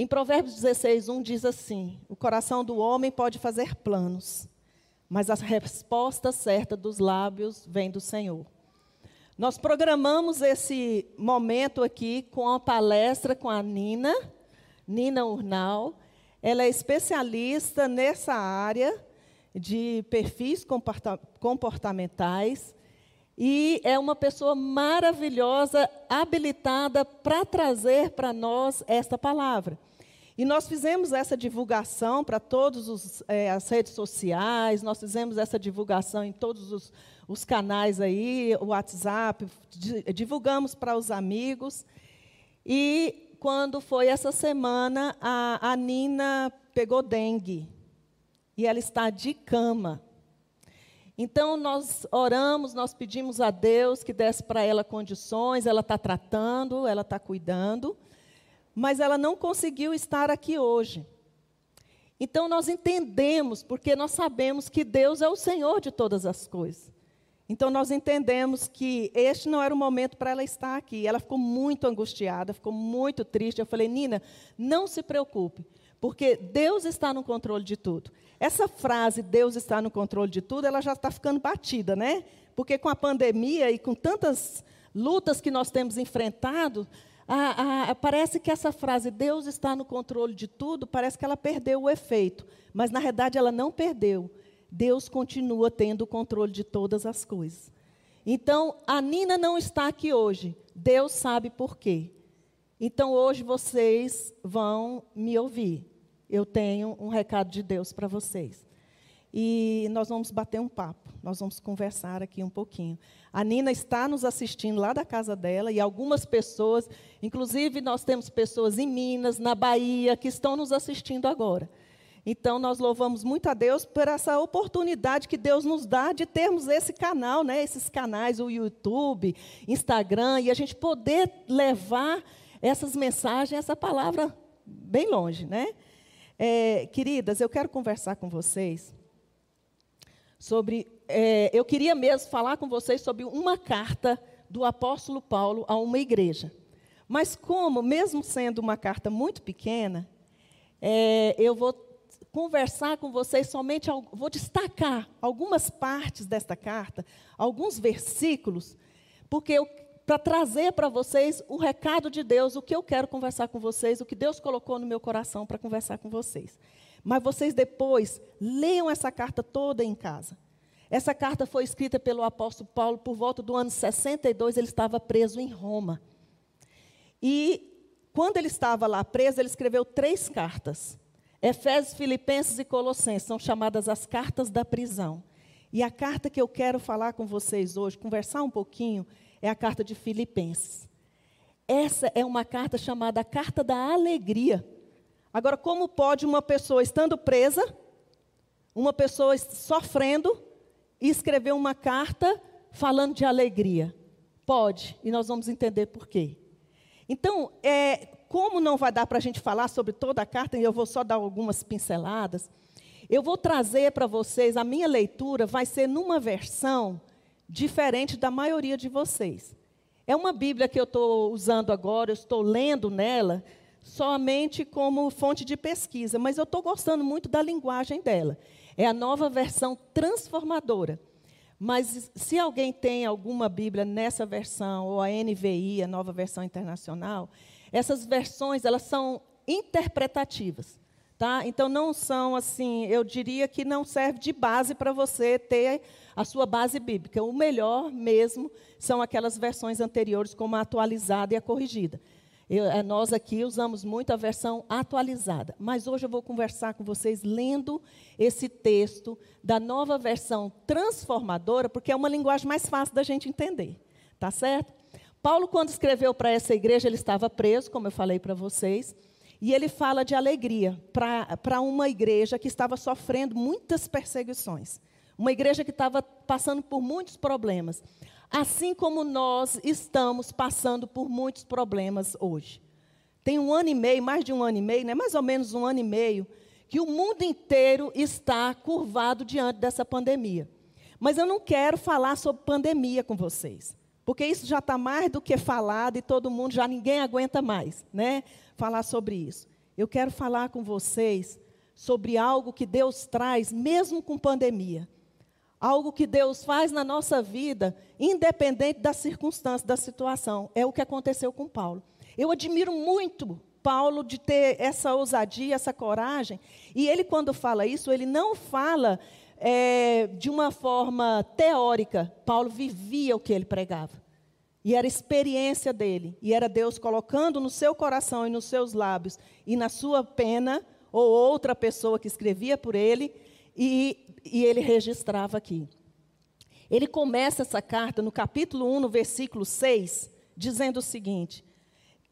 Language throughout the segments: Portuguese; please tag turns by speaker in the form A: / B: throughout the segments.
A: Em Provérbios 16, 1 diz assim: O coração do homem pode fazer planos, mas a resposta certa dos lábios vem do Senhor. Nós programamos esse momento aqui com a palestra com a Nina, Nina Urnal. Ela é especialista nessa área de perfis comportamentais e é uma pessoa maravilhosa, habilitada para trazer para nós esta palavra. E nós fizemos essa divulgação para todas é, as redes sociais, nós fizemos essa divulgação em todos os, os canais aí, o WhatsApp, divulgamos para os amigos. E quando foi essa semana, a, a Nina pegou dengue. E ela está de cama. Então, nós oramos, nós pedimos a Deus que desse para ela condições, ela está tratando, ela está cuidando, mas ela não conseguiu estar aqui hoje. Então, nós entendemos, porque nós sabemos que Deus é o Senhor de todas as coisas. Então, nós entendemos que este não era o momento para ela estar aqui. Ela ficou muito angustiada, ficou muito triste. Eu falei, Nina, não se preocupe, porque Deus está no controle de tudo. Essa frase, Deus está no controle de tudo, ela já está ficando batida, né? Porque com a pandemia e com tantas lutas que nós temos enfrentado, parece que essa frase, Deus está no controle de tudo, parece que ela perdeu o efeito. Mas, na verdade, ela não perdeu. Deus continua tendo o controle de todas as coisas. Então, a Nina não está aqui hoje. Deus sabe por quê. Então, hoje vocês vão me ouvir eu tenho um recado de Deus para vocês. E nós vamos bater um papo, nós vamos conversar aqui um pouquinho. A Nina está nos assistindo lá da casa dela e algumas pessoas, inclusive nós temos pessoas em Minas, na Bahia, que estão nos assistindo agora. Então nós louvamos muito a Deus por essa oportunidade que Deus nos dá de termos esse canal, né, esses canais, o YouTube, Instagram, e a gente poder levar essas mensagens, essa palavra bem longe, né? É, queridas, eu quero conversar com vocês sobre. É, eu queria mesmo falar com vocês sobre uma carta do apóstolo Paulo a uma igreja. Mas, como, mesmo sendo uma carta muito pequena, é, eu vou conversar com vocês somente, vou destacar algumas partes desta carta, alguns versículos, porque eu para trazer para vocês o recado de Deus, o que eu quero conversar com vocês, o que Deus colocou no meu coração para conversar com vocês. Mas vocês depois leiam essa carta toda em casa. Essa carta foi escrita pelo apóstolo Paulo por volta do ano 62, ele estava preso em Roma. E quando ele estava lá preso, ele escreveu três cartas. Efésios, Filipenses e Colossenses são chamadas as cartas da prisão. E a carta que eu quero falar com vocês hoje, conversar um pouquinho, é a carta de Filipenses. Essa é uma carta chamada Carta da Alegria. Agora, como pode uma pessoa estando presa, uma pessoa sofrendo, escrever uma carta falando de alegria? Pode, e nós vamos entender por quê. Então, é, como não vai dar para a gente falar sobre toda a carta, e eu vou só dar algumas pinceladas, eu vou trazer para vocês, a minha leitura vai ser numa versão diferente da maioria de vocês. É uma Bíblia que eu estou usando agora, eu estou lendo nela somente como fonte de pesquisa, mas eu estou gostando muito da linguagem dela. É a nova versão transformadora. Mas se alguém tem alguma Bíblia nessa versão, ou a NVI, a nova versão internacional, essas versões elas são interpretativas. Tá? Então não são assim, eu diria que não serve de base para você ter a sua base bíblica. O melhor mesmo são aquelas versões anteriores, como a atualizada e a corrigida. Eu, eh, nós aqui usamos muito a versão atualizada, mas hoje eu vou conversar com vocês lendo esse texto da nova versão transformadora, porque é uma linguagem mais fácil da gente entender, tá certo? Paulo, quando escreveu para essa igreja, ele estava preso, como eu falei para vocês. E ele fala de alegria para uma igreja que estava sofrendo muitas perseguições. Uma igreja que estava passando por muitos problemas. Assim como nós estamos passando por muitos problemas hoje. Tem um ano e meio, mais de um ano e meio, né? mais ou menos um ano e meio, que o mundo inteiro está curvado diante dessa pandemia. Mas eu não quero falar sobre pandemia com vocês, porque isso já está mais do que falado e todo mundo já ninguém aguenta mais, né? falar sobre isso. eu quero falar com vocês sobre algo que Deus traz, mesmo com pandemia. Algo que Deus faz na nossa vida, independente da circunstância, da situação. É o que aconteceu com Paulo. Eu admiro muito Paulo de ter essa ousadia, essa coragem. E ele, quando fala isso, ele não fala é, de uma forma teórica. Paulo vivia o que ele pregava. E era experiência dele. E era Deus colocando no seu coração e nos seus lábios e na sua pena, ou outra pessoa que escrevia por ele, e, e ele registrava aqui. Ele começa essa carta no capítulo 1, no versículo 6, dizendo o seguinte: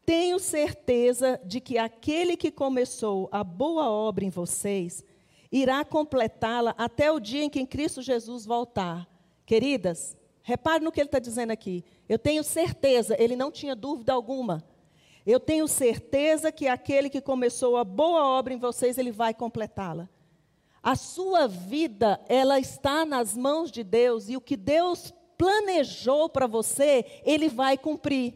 A: Tenho certeza de que aquele que começou a boa obra em vocês irá completá-la até o dia em que Cristo Jesus voltar. Queridas, repare no que ele está dizendo aqui. Eu tenho certeza, ele não tinha dúvida alguma. Eu tenho certeza que aquele que começou a boa obra em vocês, ele vai completá-la. A sua vida, ela está nas mãos de Deus e o que Deus planejou para você, ele vai cumprir.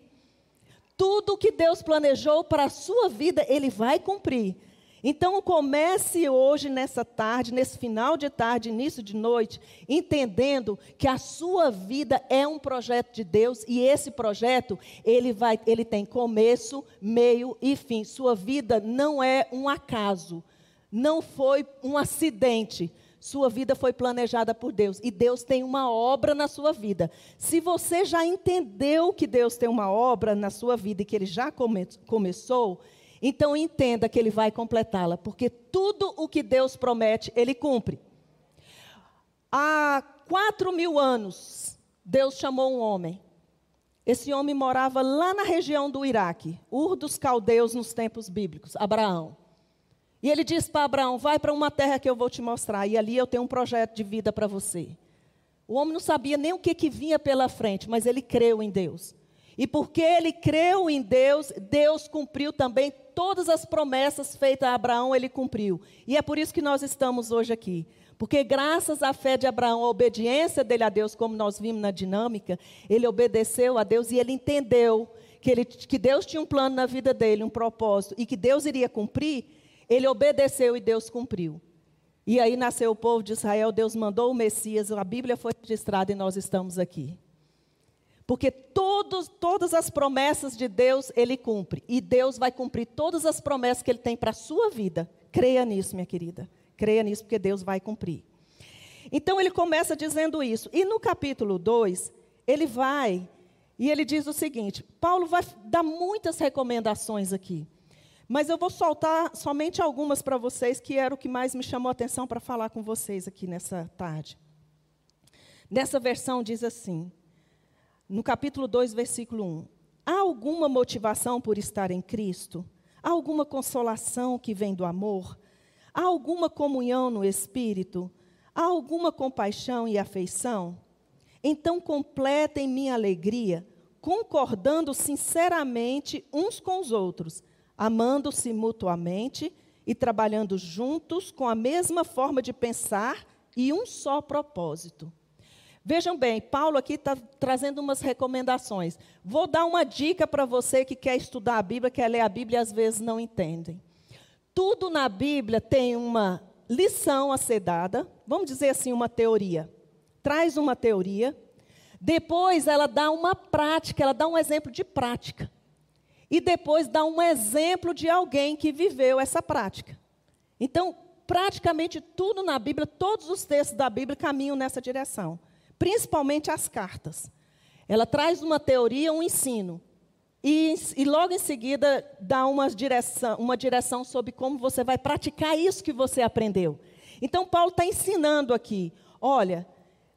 A: Tudo o que Deus planejou para a sua vida, ele vai cumprir. Então comece hoje, nessa tarde, nesse final de tarde, início de noite, entendendo que a sua vida é um projeto de Deus e esse projeto, ele vai, ele tem começo, meio e fim. Sua vida não é um acaso não foi um acidente. Sua vida foi planejada por Deus e Deus tem uma obra na sua vida. Se você já entendeu que Deus tem uma obra na sua vida e que Ele já come começou, então entenda que Ele vai completá-la, porque tudo o que Deus promete, Ele cumpre. Há quatro mil anos, Deus chamou um homem. Esse homem morava lá na região do Iraque, Ur dos Caldeus nos tempos bíblicos, Abraão. E ele disse para Abraão: Vai para uma terra que eu vou te mostrar, e ali eu tenho um projeto de vida para você. O homem não sabia nem o que, que vinha pela frente, mas ele creu em Deus. E porque ele creu em Deus, Deus cumpriu também todas as promessas feitas a Abraão, ele cumpriu. E é por isso que nós estamos hoje aqui. Porque graças à fé de Abraão, a obediência dele a Deus, como nós vimos na dinâmica, ele obedeceu a Deus e ele entendeu que, ele, que Deus tinha um plano na vida dele, um propósito, e que Deus iria cumprir. Ele obedeceu e Deus cumpriu. E aí nasceu o povo de Israel, Deus mandou o Messias, a Bíblia foi registrada e nós estamos aqui. Porque todos, todas as promessas de Deus, Ele cumpre. E Deus vai cumprir todas as promessas que Ele tem para a sua vida. Creia nisso, minha querida. Creia nisso, porque Deus vai cumprir. Então ele começa dizendo isso. E no capítulo 2, ele vai e ele diz o seguinte: Paulo vai dar muitas recomendações aqui. Mas eu vou soltar somente algumas para vocês, que era o que mais me chamou a atenção para falar com vocês aqui nessa tarde. Nessa versão diz assim, no capítulo 2, versículo 1: Há alguma motivação por estar em Cristo? Há alguma consolação que vem do amor? Há alguma comunhão no Espírito? Há alguma compaixão e afeição? Então completem minha alegria, concordando sinceramente uns com os outros amando-se mutuamente e trabalhando juntos com a mesma forma de pensar e um só propósito. Vejam bem, Paulo aqui está trazendo umas recomendações. Vou dar uma dica para você que quer estudar a Bíblia, quer ler a Bíblia e às vezes não entendem. Tudo na Bíblia tem uma lição a ser dada, vamos dizer assim, uma teoria. Traz uma teoria, depois ela dá uma prática, ela dá um exemplo de prática e depois dá um exemplo de alguém que viveu essa prática. Então, praticamente tudo na Bíblia, todos os textos da Bíblia caminham nessa direção, principalmente as cartas. Ela traz uma teoria, um ensino, e, e logo em seguida dá uma direção, uma direção sobre como você vai praticar isso que você aprendeu. Então, Paulo está ensinando aqui: olha,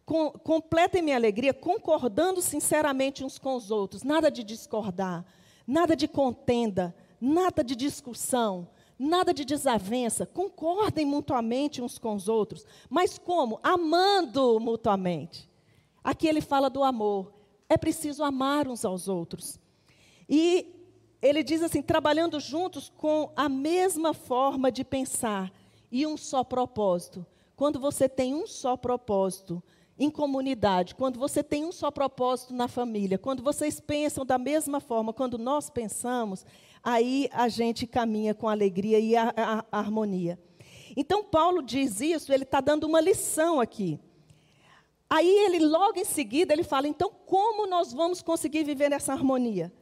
A: com, completem minha alegria concordando sinceramente uns com os outros, nada de discordar nada de contenda, nada de discussão, nada de desavença. Concordem mutuamente uns com os outros. Mas como? Amando mutuamente. Aqui ele fala do amor. É preciso amar uns aos outros. E ele diz assim: trabalhando juntos com a mesma forma de pensar e um só propósito. Quando você tem um só propósito, em comunidade, quando você tem um só propósito na família, quando vocês pensam da mesma forma, quando nós pensamos, aí a gente caminha com alegria e a, a, a harmonia. Então, Paulo diz isso, ele está dando uma lição aqui. Aí ele, logo em seguida, ele fala, então, como nós vamos conseguir viver nessa harmonia?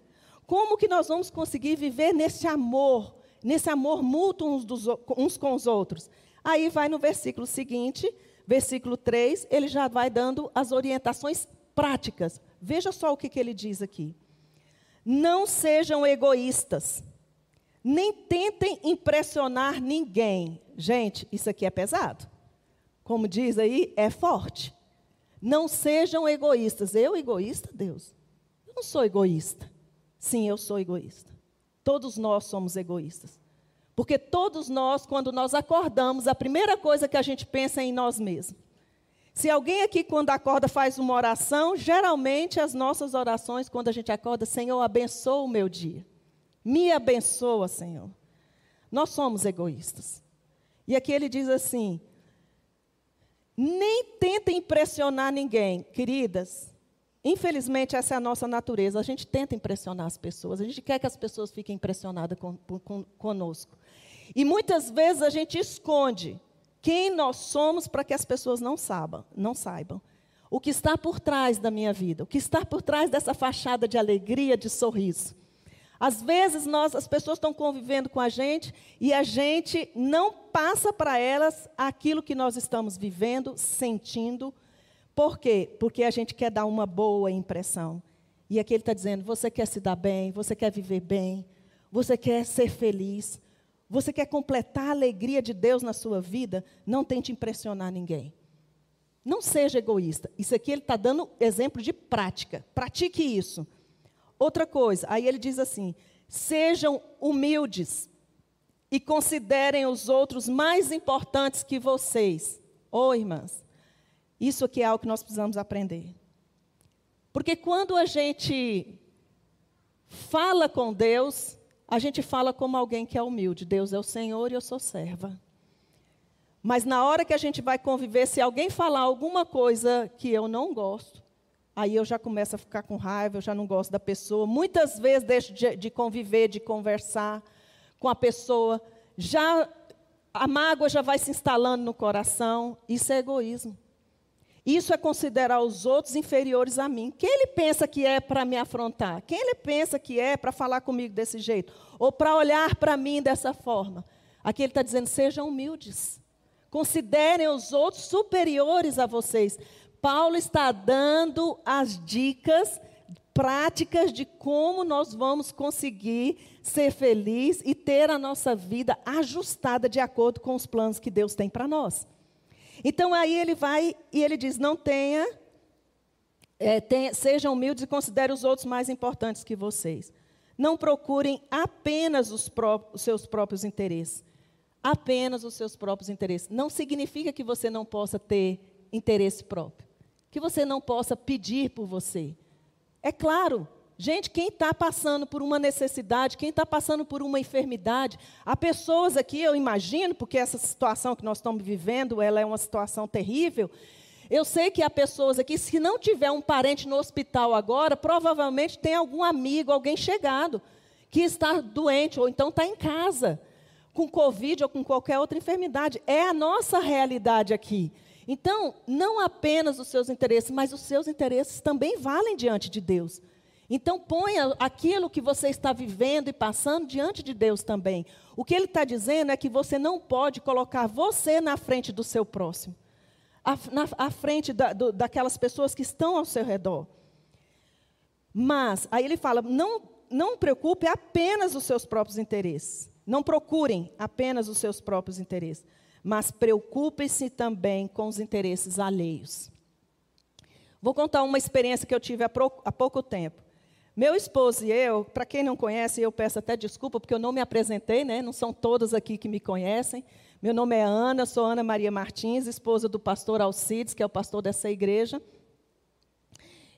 A: Como que nós vamos conseguir viver nesse amor, nesse amor mútuo uns, dos, uns com os outros? Aí vai no versículo seguinte, versículo 3, ele já vai dando as orientações práticas. Veja só o que, que ele diz aqui. Não sejam egoístas, nem tentem impressionar ninguém. Gente, isso aqui é pesado. Como diz aí, é forte. Não sejam egoístas. Eu, egoísta, Deus? Eu não sou egoísta. Sim, eu sou egoísta. Todos nós somos egoístas. Porque todos nós, quando nós acordamos, a primeira coisa que a gente pensa é em nós mesmos. Se alguém aqui, quando acorda, faz uma oração, geralmente as nossas orações, quando a gente acorda, Senhor, abençoa o meu dia. Me abençoa, Senhor. Nós somos egoístas. E aqui ele diz assim: nem tenta impressionar ninguém, queridas. Infelizmente, essa é a nossa natureza. A gente tenta impressionar as pessoas, a gente quer que as pessoas fiquem impressionadas com, com, conosco. E muitas vezes a gente esconde quem nós somos para que as pessoas não saibam, não saibam. O que está por trás da minha vida, o que está por trás dessa fachada de alegria, de sorriso. Às vezes nós, as pessoas estão convivendo com a gente e a gente não passa para elas aquilo que nós estamos vivendo, sentindo. Por quê? Porque a gente quer dar uma boa impressão. E aqui ele está dizendo: você quer se dar bem, você quer viver bem, você quer ser feliz, você quer completar a alegria de Deus na sua vida? Não tente impressionar ninguém. Não seja egoísta. Isso aqui ele está dando exemplo de prática. Pratique isso. Outra coisa, aí ele diz assim: sejam humildes e considerem os outros mais importantes que vocês. Ô oh, irmãs, isso aqui é algo que nós precisamos aprender. Porque quando a gente fala com Deus, a gente fala como alguém que é humilde. Deus é o Senhor e eu sou serva. Mas na hora que a gente vai conviver, se alguém falar alguma coisa que eu não gosto, aí eu já começo a ficar com raiva, eu já não gosto da pessoa. Muitas vezes deixo de, de conviver, de conversar com a pessoa. Já a mágoa já vai se instalando no coração. Isso é egoísmo. Isso é considerar os outros inferiores a mim. Quem ele pensa que é para me afrontar? Quem ele pensa que é para falar comigo desse jeito? Ou para olhar para mim dessa forma? Aqui ele está dizendo: sejam humildes. Considerem os outros superiores a vocês. Paulo está dando as dicas práticas de como nós vamos conseguir ser feliz e ter a nossa vida ajustada de acordo com os planos que Deus tem para nós. Então aí ele vai e ele diz: não tenha, é, tenha, sejam humildes e considere os outros mais importantes que vocês. Não procurem apenas os, pró os seus próprios interesses. Apenas os seus próprios interesses. Não significa que você não possa ter interesse próprio. Que você não possa pedir por você. É claro, Gente, quem está passando por uma necessidade, quem está passando por uma enfermidade, há pessoas aqui, eu imagino, porque essa situação que nós estamos vivendo, ela é uma situação terrível. Eu sei que há pessoas aqui, se não tiver um parente no hospital agora, provavelmente tem algum amigo, alguém chegado, que está doente, ou então está em casa, com Covid ou com qualquer outra enfermidade. É a nossa realidade aqui. Então, não apenas os seus interesses, mas os seus interesses também valem diante de Deus. Então, ponha aquilo que você está vivendo e passando diante de Deus também. O que ele está dizendo é que você não pode colocar você na frente do seu próximo, à, na, à frente da, do, daquelas pessoas que estão ao seu redor. Mas, aí ele fala: não, não preocupe apenas os seus próprios interesses. Não procurem apenas os seus próprios interesses. Mas preocupe-se também com os interesses alheios. Vou contar uma experiência que eu tive há, pouco tempo. Meu esposo e eu, para quem não conhece, eu peço até desculpa porque eu não me apresentei, né? Não são todos aqui que me conhecem. Meu nome é Ana, sou Ana Maria Martins, esposa do pastor Alcides, que é o pastor dessa igreja.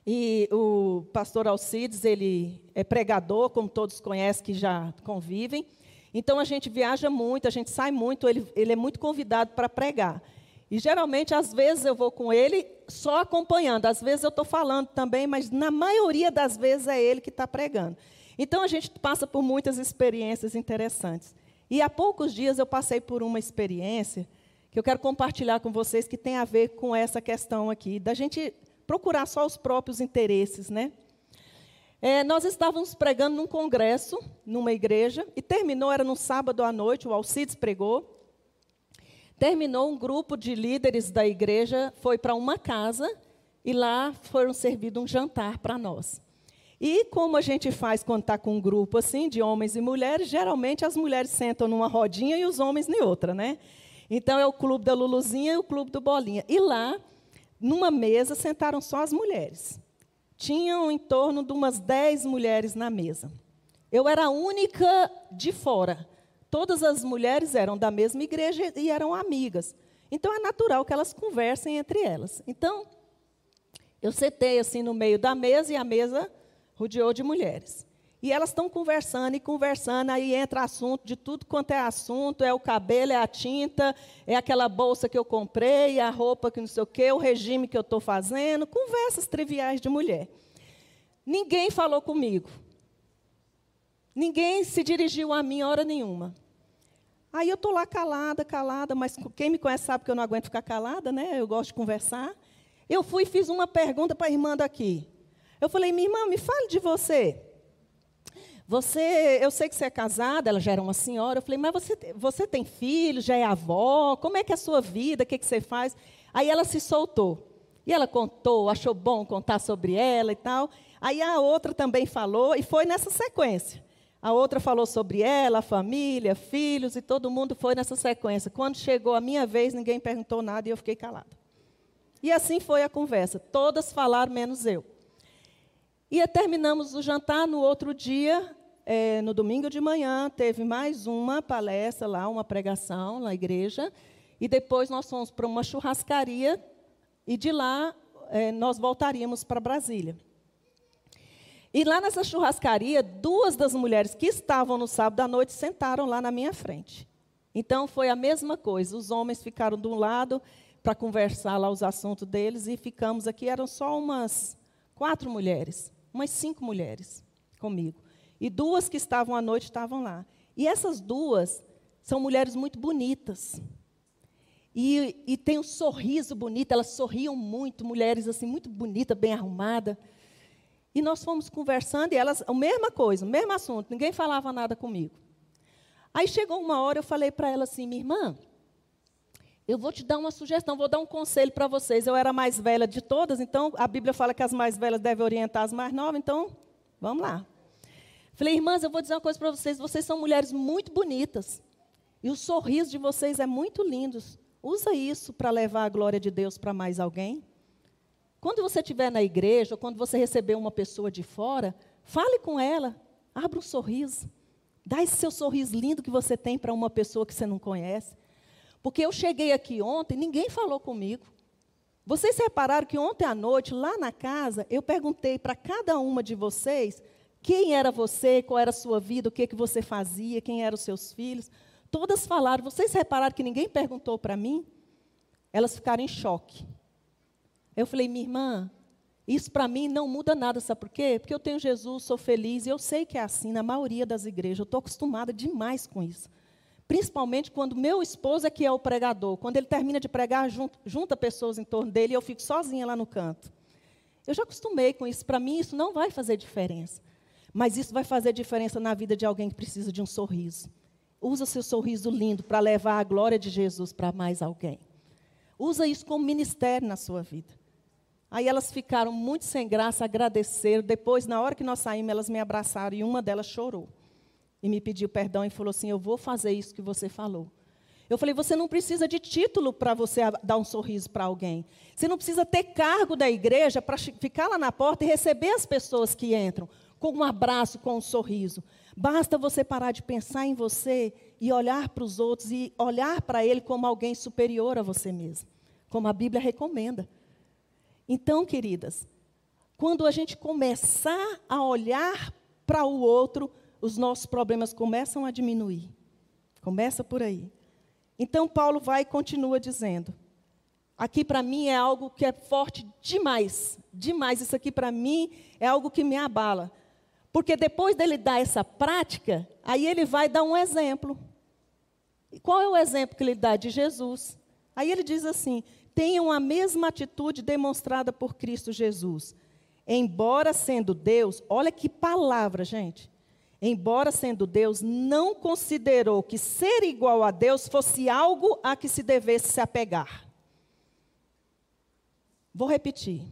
A: E o pastor Alcides, ele é pregador, como todos conhecem que já convivem. Então a gente viaja muito, a gente sai muito, ele, ele é muito convidado para pregar. E geralmente, às vezes, eu vou com ele só acompanhando. Às vezes eu estou falando também, mas na maioria das vezes é ele que está pregando. Então a gente passa por muitas experiências interessantes. E há poucos dias eu passei por uma experiência que eu quero compartilhar com vocês que tem a ver com essa questão aqui, da gente procurar só os próprios interesses, né? É, nós estávamos pregando num congresso, numa igreja, e terminou, era no sábado à noite, o Alcides pregou. Terminou um grupo de líderes da igreja, foi para uma casa, e lá foram servido um jantar para nós. E como a gente faz quando está com um grupo assim, de homens e mulheres, geralmente as mulheres sentam numa rodinha e os homens em outra, né? Então é o clube da Luluzinha e o clube do Bolinha. E lá, numa mesa, sentaram só as mulheres. Tinham em torno de umas 10 mulheres na mesa. Eu era a única de fora. Todas as mulheres eram da mesma igreja e eram amigas. Então é natural que elas conversem entre elas. Então, eu sentei assim no meio da mesa e a mesa rodeou de mulheres. E elas estão conversando e conversando, aí entra assunto de tudo quanto é assunto, é o cabelo, é a tinta, é aquela bolsa que eu comprei, a roupa que não sei o quê, o regime que eu estou fazendo, conversas triviais de mulher. Ninguém falou comigo. Ninguém se dirigiu a mim hora nenhuma. Aí eu estou lá calada, calada, mas quem me conhece sabe que eu não aguento ficar calada, né? Eu gosto de conversar. Eu fui e fiz uma pergunta para a irmã daqui. Eu falei, minha irmã, me fale de você. Você, eu sei que você é casada, ela já era uma senhora. Eu falei, mas você, você tem filho, já é avó? Como é que é a sua vida? O que, que você faz? Aí ela se soltou. E ela contou, achou bom contar sobre ela e tal. Aí a outra também falou, e foi nessa sequência. A outra falou sobre ela, família, filhos, e todo mundo foi nessa sequência. Quando chegou a minha vez, ninguém perguntou nada e eu fiquei calada. E assim foi a conversa. Todas falaram, menos eu. E terminamos o jantar no outro dia, é, no domingo de manhã, teve mais uma palestra lá, uma pregação na igreja. E depois nós fomos para uma churrascaria e de lá é, nós voltaríamos para Brasília. E lá nessa churrascaria, duas das mulheres que estavam no sábado à noite sentaram lá na minha frente. Então foi a mesma coisa. Os homens ficaram de um lado para conversar lá os assuntos deles e ficamos aqui. Eram só umas quatro mulheres umas cinco mulheres comigo. E duas que estavam à noite estavam lá. E essas duas são mulheres muito bonitas. E, e tem um sorriso bonito, elas sorriam muito, mulheres assim, muito bonitas, bem arrumadas. E nós fomos conversando e elas, a mesma coisa, o mesmo assunto, ninguém falava nada comigo. Aí chegou uma hora, eu falei para ela assim, minha irmã, eu vou te dar uma sugestão, vou dar um conselho para vocês. Eu era a mais velha de todas, então a Bíblia fala que as mais velhas devem orientar as mais novas, então vamos lá. Falei, irmãs, eu vou dizer uma coisa para vocês: vocês são mulheres muito bonitas. E o sorriso de vocês é muito lindo. Usa isso para levar a glória de Deus para mais alguém. Quando você estiver na igreja, ou quando você receber uma pessoa de fora, fale com ela, abra um sorriso. Dá esse seu sorriso lindo que você tem para uma pessoa que você não conhece. Porque eu cheguei aqui ontem, ninguém falou comigo. Vocês repararam que ontem à noite, lá na casa, eu perguntei para cada uma de vocês quem era você, qual era a sua vida, o que, que você fazia, quem eram os seus filhos. Todas falaram. Vocês repararam que ninguém perguntou para mim? Elas ficaram em choque. Eu falei, minha irmã, isso para mim não muda nada, sabe por quê? Porque eu tenho Jesus, sou feliz, e eu sei que é assim na maioria das igrejas. Eu estou acostumada demais com isso. Principalmente quando meu esposo é que é o pregador. Quando ele termina de pregar, junta, pessoas em torno dele e eu fico sozinha lá no canto. Eu já acostumei com isso. Para mim, isso não vai fazer diferença. Mas isso vai fazer diferença na vida de alguém que precisa de um sorriso. Usa seu sorriso lindo para levar a glória de Jesus para mais alguém. Usa isso como ministério na sua vida. Aí elas ficaram muito sem graça, agradeceram. Depois, na hora que nós saímos, elas me abraçaram e uma delas chorou e me pediu perdão e falou assim: Eu vou fazer isso que você falou. Eu falei: Você não precisa de título para você dar um sorriso para alguém. Você não precisa ter cargo da igreja para ficar lá na porta e receber as pessoas que entram com um abraço, com um sorriso. Basta você parar de pensar em você e olhar para os outros e olhar para ele como alguém superior a você mesmo, como a Bíblia recomenda. Então, queridas, quando a gente começar a olhar para o outro, os nossos problemas começam a diminuir. Começa por aí. Então, Paulo vai e continua dizendo: aqui para mim é algo que é forte demais, demais. Isso aqui para mim é algo que me abala. Porque depois dele dar essa prática, aí ele vai dar um exemplo. E qual é o exemplo que ele dá de Jesus? Aí ele diz assim: tenham a mesma atitude demonstrada por Cristo Jesus. Embora sendo Deus, olha que palavra, gente. Embora sendo Deus, não considerou que ser igual a Deus fosse algo a que se devesse se apegar. Vou repetir.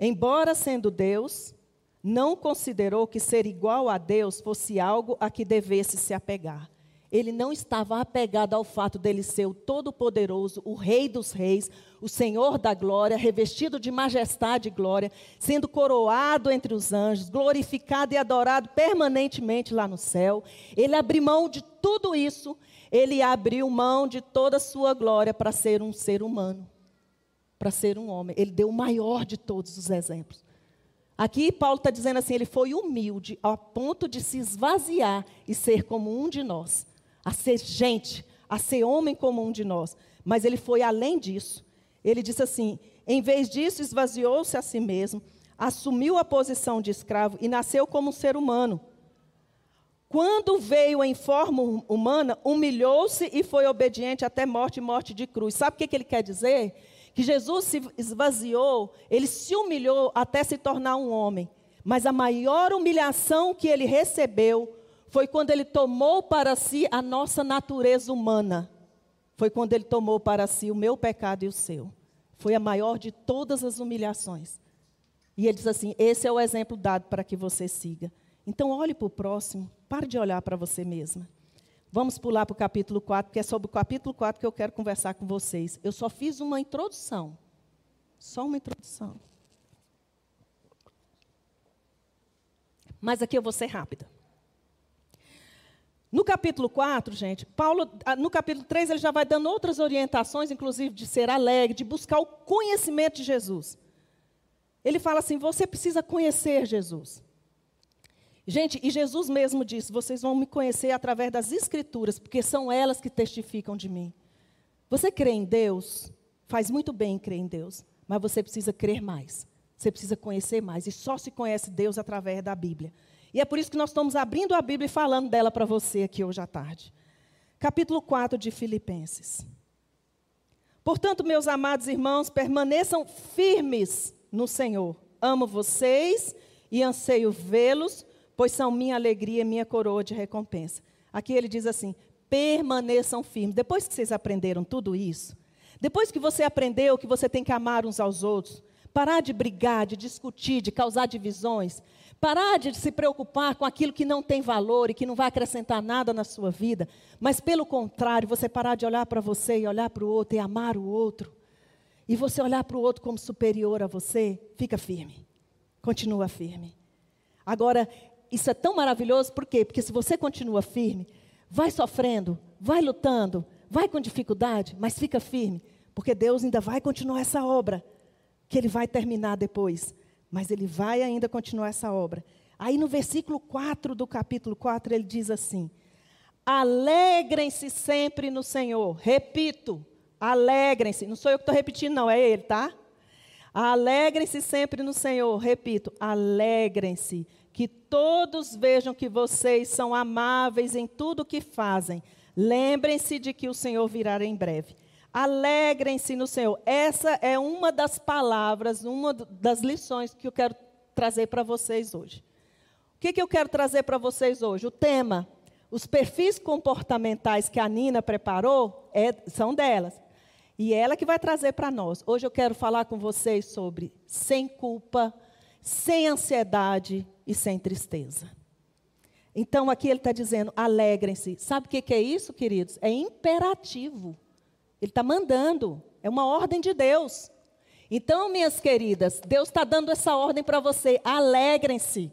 A: Embora sendo Deus, não considerou que ser igual a Deus fosse algo a que devesse se apegar. Ele não estava apegado ao fato dele ser o Todo-Poderoso, o Rei dos Reis, o Senhor da Glória, revestido de majestade e glória, sendo coroado entre os anjos, glorificado e adorado permanentemente lá no céu. Ele abriu mão de tudo isso, ele abriu mão de toda a sua glória para ser um ser humano, para ser um homem. Ele deu o maior de todos os exemplos. Aqui Paulo está dizendo assim: ele foi humilde ao ponto de se esvaziar e ser como um de nós, a ser gente, a ser homem como um de nós. Mas ele foi além disso. Ele disse assim: em vez disso, esvaziou-se a si mesmo, assumiu a posição de escravo e nasceu como um ser humano. Quando veio em forma humana, humilhou-se e foi obediente até morte e morte de cruz. Sabe o que ele quer dizer? que Jesus se esvaziou, ele se humilhou até se tornar um homem. Mas a maior humilhação que ele recebeu foi quando ele tomou para si a nossa natureza humana. Foi quando ele tomou para si o meu pecado e o seu. Foi a maior de todas as humilhações. E ele diz assim: esse é o exemplo dado para que você siga. Então, olhe para o próximo, pare de olhar para você mesma. Vamos pular para o capítulo 4, porque é sobre o capítulo 4 que eu quero conversar com vocês. Eu só fiz uma introdução. Só uma introdução. Mas aqui eu vou ser rápida. No capítulo 4, gente, Paulo, ah, no capítulo 3, ele já vai dando outras orientações, inclusive de ser alegre, de buscar o conhecimento de Jesus. Ele fala assim: você precisa conhecer Jesus. Gente, e Jesus mesmo disse: vocês vão me conhecer através das Escrituras, porque são elas que testificam de mim. Você crê em Deus? Faz muito bem em crer em Deus, mas você precisa crer mais. Você precisa conhecer mais. E só se conhece Deus através da Bíblia. E é por isso que nós estamos abrindo a Bíblia e falando dela para você aqui hoje à tarde. Capítulo 4 de Filipenses. Portanto, meus amados irmãos, permaneçam firmes no Senhor. Amo vocês e anseio vê-los pois são minha alegria e minha coroa de recompensa. Aqui ele diz assim: permaneçam firmes. Depois que vocês aprenderam tudo isso, depois que você aprendeu que você tem que amar uns aos outros, parar de brigar, de discutir, de causar divisões, parar de se preocupar com aquilo que não tem valor e que não vai acrescentar nada na sua vida, mas pelo contrário, você parar de olhar para você e olhar para o outro e amar o outro, e você olhar para o outro como superior a você, fica firme. Continua firme. Agora, isso é tão maravilhoso, por quê? Porque se você continua firme, vai sofrendo, vai lutando, vai com dificuldade, mas fica firme, porque Deus ainda vai continuar essa obra, que Ele vai terminar depois, mas Ele vai ainda continuar essa obra. Aí no versículo 4 do capítulo 4, ele diz assim: Alegrem-se sempre no Senhor. Repito, alegrem-se. Não sou eu que estou repetindo, não, é Ele, tá? Alegrem-se sempre no Senhor. Repito, alegrem-se que todos vejam que vocês são amáveis em tudo o que fazem. Lembrem-se de que o Senhor virá em breve. Alegrem-se no Senhor. Essa é uma das palavras, uma das lições que eu quero trazer para vocês hoje. O que, que eu quero trazer para vocês hoje? O tema, os perfis comportamentais que a Nina preparou é, são delas. E é ela que vai trazer para nós. Hoje eu quero falar com vocês sobre sem culpa, sem ansiedade e sem tristeza. Então aqui ele está dizendo: alegrem-se. Sabe o que é isso, queridos? É imperativo. Ele está mandando. É uma ordem de Deus. Então, minhas queridas, Deus está dando essa ordem para você. Alegrem-se.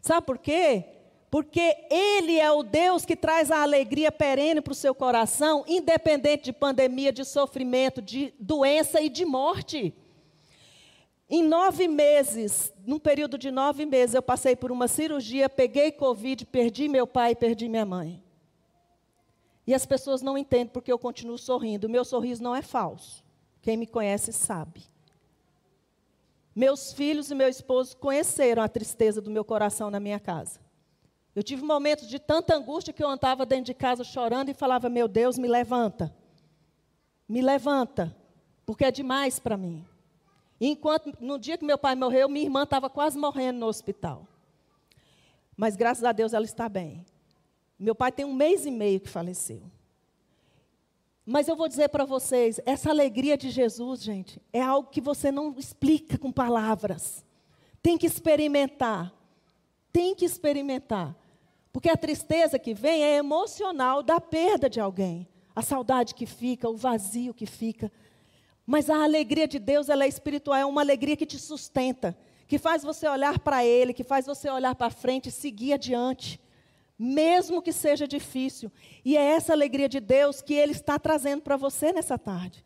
A: Sabe por quê? Porque Ele é o Deus que traz a alegria perene para o seu coração, independente de pandemia, de sofrimento, de doença e de morte. Em nove meses, num período de nove meses, eu passei por uma cirurgia, peguei Covid, perdi meu pai e perdi minha mãe. E as pessoas não entendem porque eu continuo sorrindo. O meu sorriso não é falso. Quem me conhece sabe. Meus filhos e meu esposo conheceram a tristeza do meu coração na minha casa. Eu tive momentos de tanta angústia que eu andava dentro de casa chorando e falava: Meu Deus, me levanta. Me levanta, porque é demais para mim. E enquanto, no dia que meu pai morreu, minha irmã estava quase morrendo no hospital. Mas graças a Deus ela está bem. Meu pai tem um mês e meio que faleceu. Mas eu vou dizer para vocês, essa alegria de Jesus, gente, é algo que você não explica com palavras. Tem que experimentar. Tem que experimentar. Porque a tristeza que vem é emocional da perda de alguém. A saudade que fica, o vazio que fica. Mas a alegria de Deus, ela é espiritual, é uma alegria que te sustenta, que faz você olhar para Ele, que faz você olhar para frente e seguir adiante, mesmo que seja difícil. E é essa alegria de Deus que Ele está trazendo para você nessa tarde.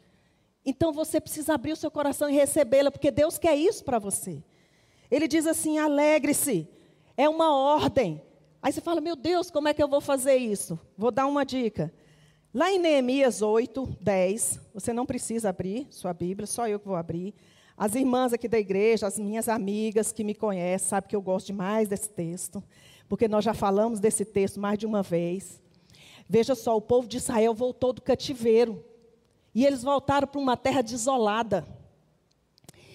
A: Então você precisa abrir o seu coração e recebê-la, porque Deus quer isso para você. Ele diz assim: alegre-se, é uma ordem. Aí você fala: meu Deus, como é que eu vou fazer isso? Vou dar uma dica. Lá em Neemias 8, 10, você não precisa abrir sua Bíblia, só eu que vou abrir. As irmãs aqui da igreja, as minhas amigas que me conhecem, sabem que eu gosto demais desse texto, porque nós já falamos desse texto mais de uma vez. Veja só, o povo de Israel voltou do cativeiro. E eles voltaram para uma terra desolada.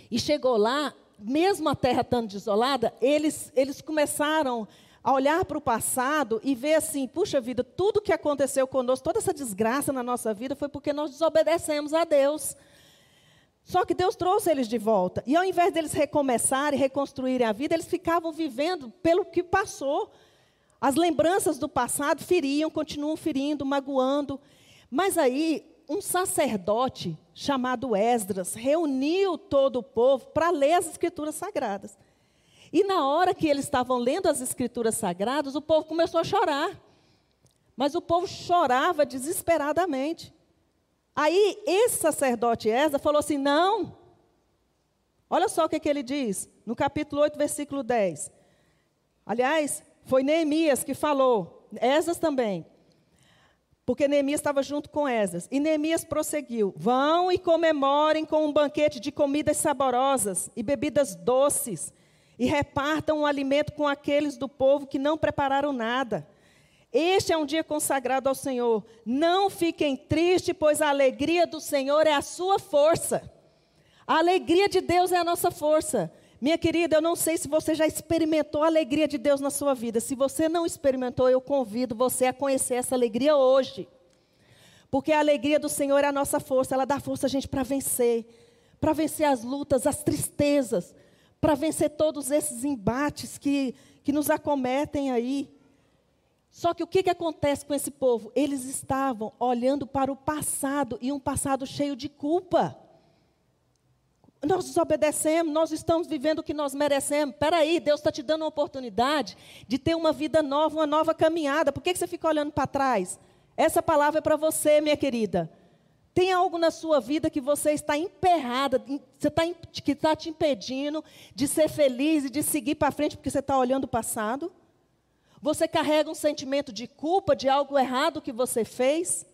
A: E chegou lá, mesmo a terra estando desolada, eles, eles começaram a olhar para o passado e ver assim, puxa vida, tudo que aconteceu conosco, toda essa desgraça na nossa vida foi porque nós desobedecemos a Deus. Só que Deus trouxe eles de volta. E ao invés deles recomeçarem, reconstruírem a vida, eles ficavam vivendo pelo que passou. As lembranças do passado feriam, continuam ferindo, magoando. Mas aí, um sacerdote chamado Esdras reuniu todo o povo para ler as escrituras sagradas. E na hora que eles estavam lendo as escrituras sagradas, o povo começou a chorar. Mas o povo chorava desesperadamente. Aí esse sacerdote Esa falou assim: não. Olha só o que, que ele diz, no capítulo 8, versículo 10. Aliás, foi Neemias que falou, Esas também. Porque Neemias estava junto com Esas. E Neemias prosseguiu: Vão e comemorem com um banquete de comidas saborosas e bebidas doces e repartam o alimento com aqueles do povo que não prepararam nada. Este é um dia consagrado ao Senhor. Não fiquem tristes, pois a alegria do Senhor é a sua força. A alegria de Deus é a nossa força. Minha querida, eu não sei se você já experimentou a alegria de Deus na sua vida. Se você não experimentou, eu convido você a conhecer essa alegria hoje. Porque a alegria do Senhor é a nossa força, ela dá força a gente para vencer, para vencer as lutas, as tristezas, para vencer todos esses embates que, que nos acometem aí. Só que o que, que acontece com esse povo? Eles estavam olhando para o passado e um passado cheio de culpa. Nós desobedecemos, nós estamos vivendo o que nós merecemos. Espera aí, Deus está te dando uma oportunidade de ter uma vida nova, uma nova caminhada. Por que, que você fica olhando para trás? Essa palavra é para você, minha querida. Tem algo na sua vida que você está emperrada, você está, que está te impedindo de ser feliz e de seguir para frente porque você está olhando o passado? Você carrega um sentimento de culpa de algo errado que você fez?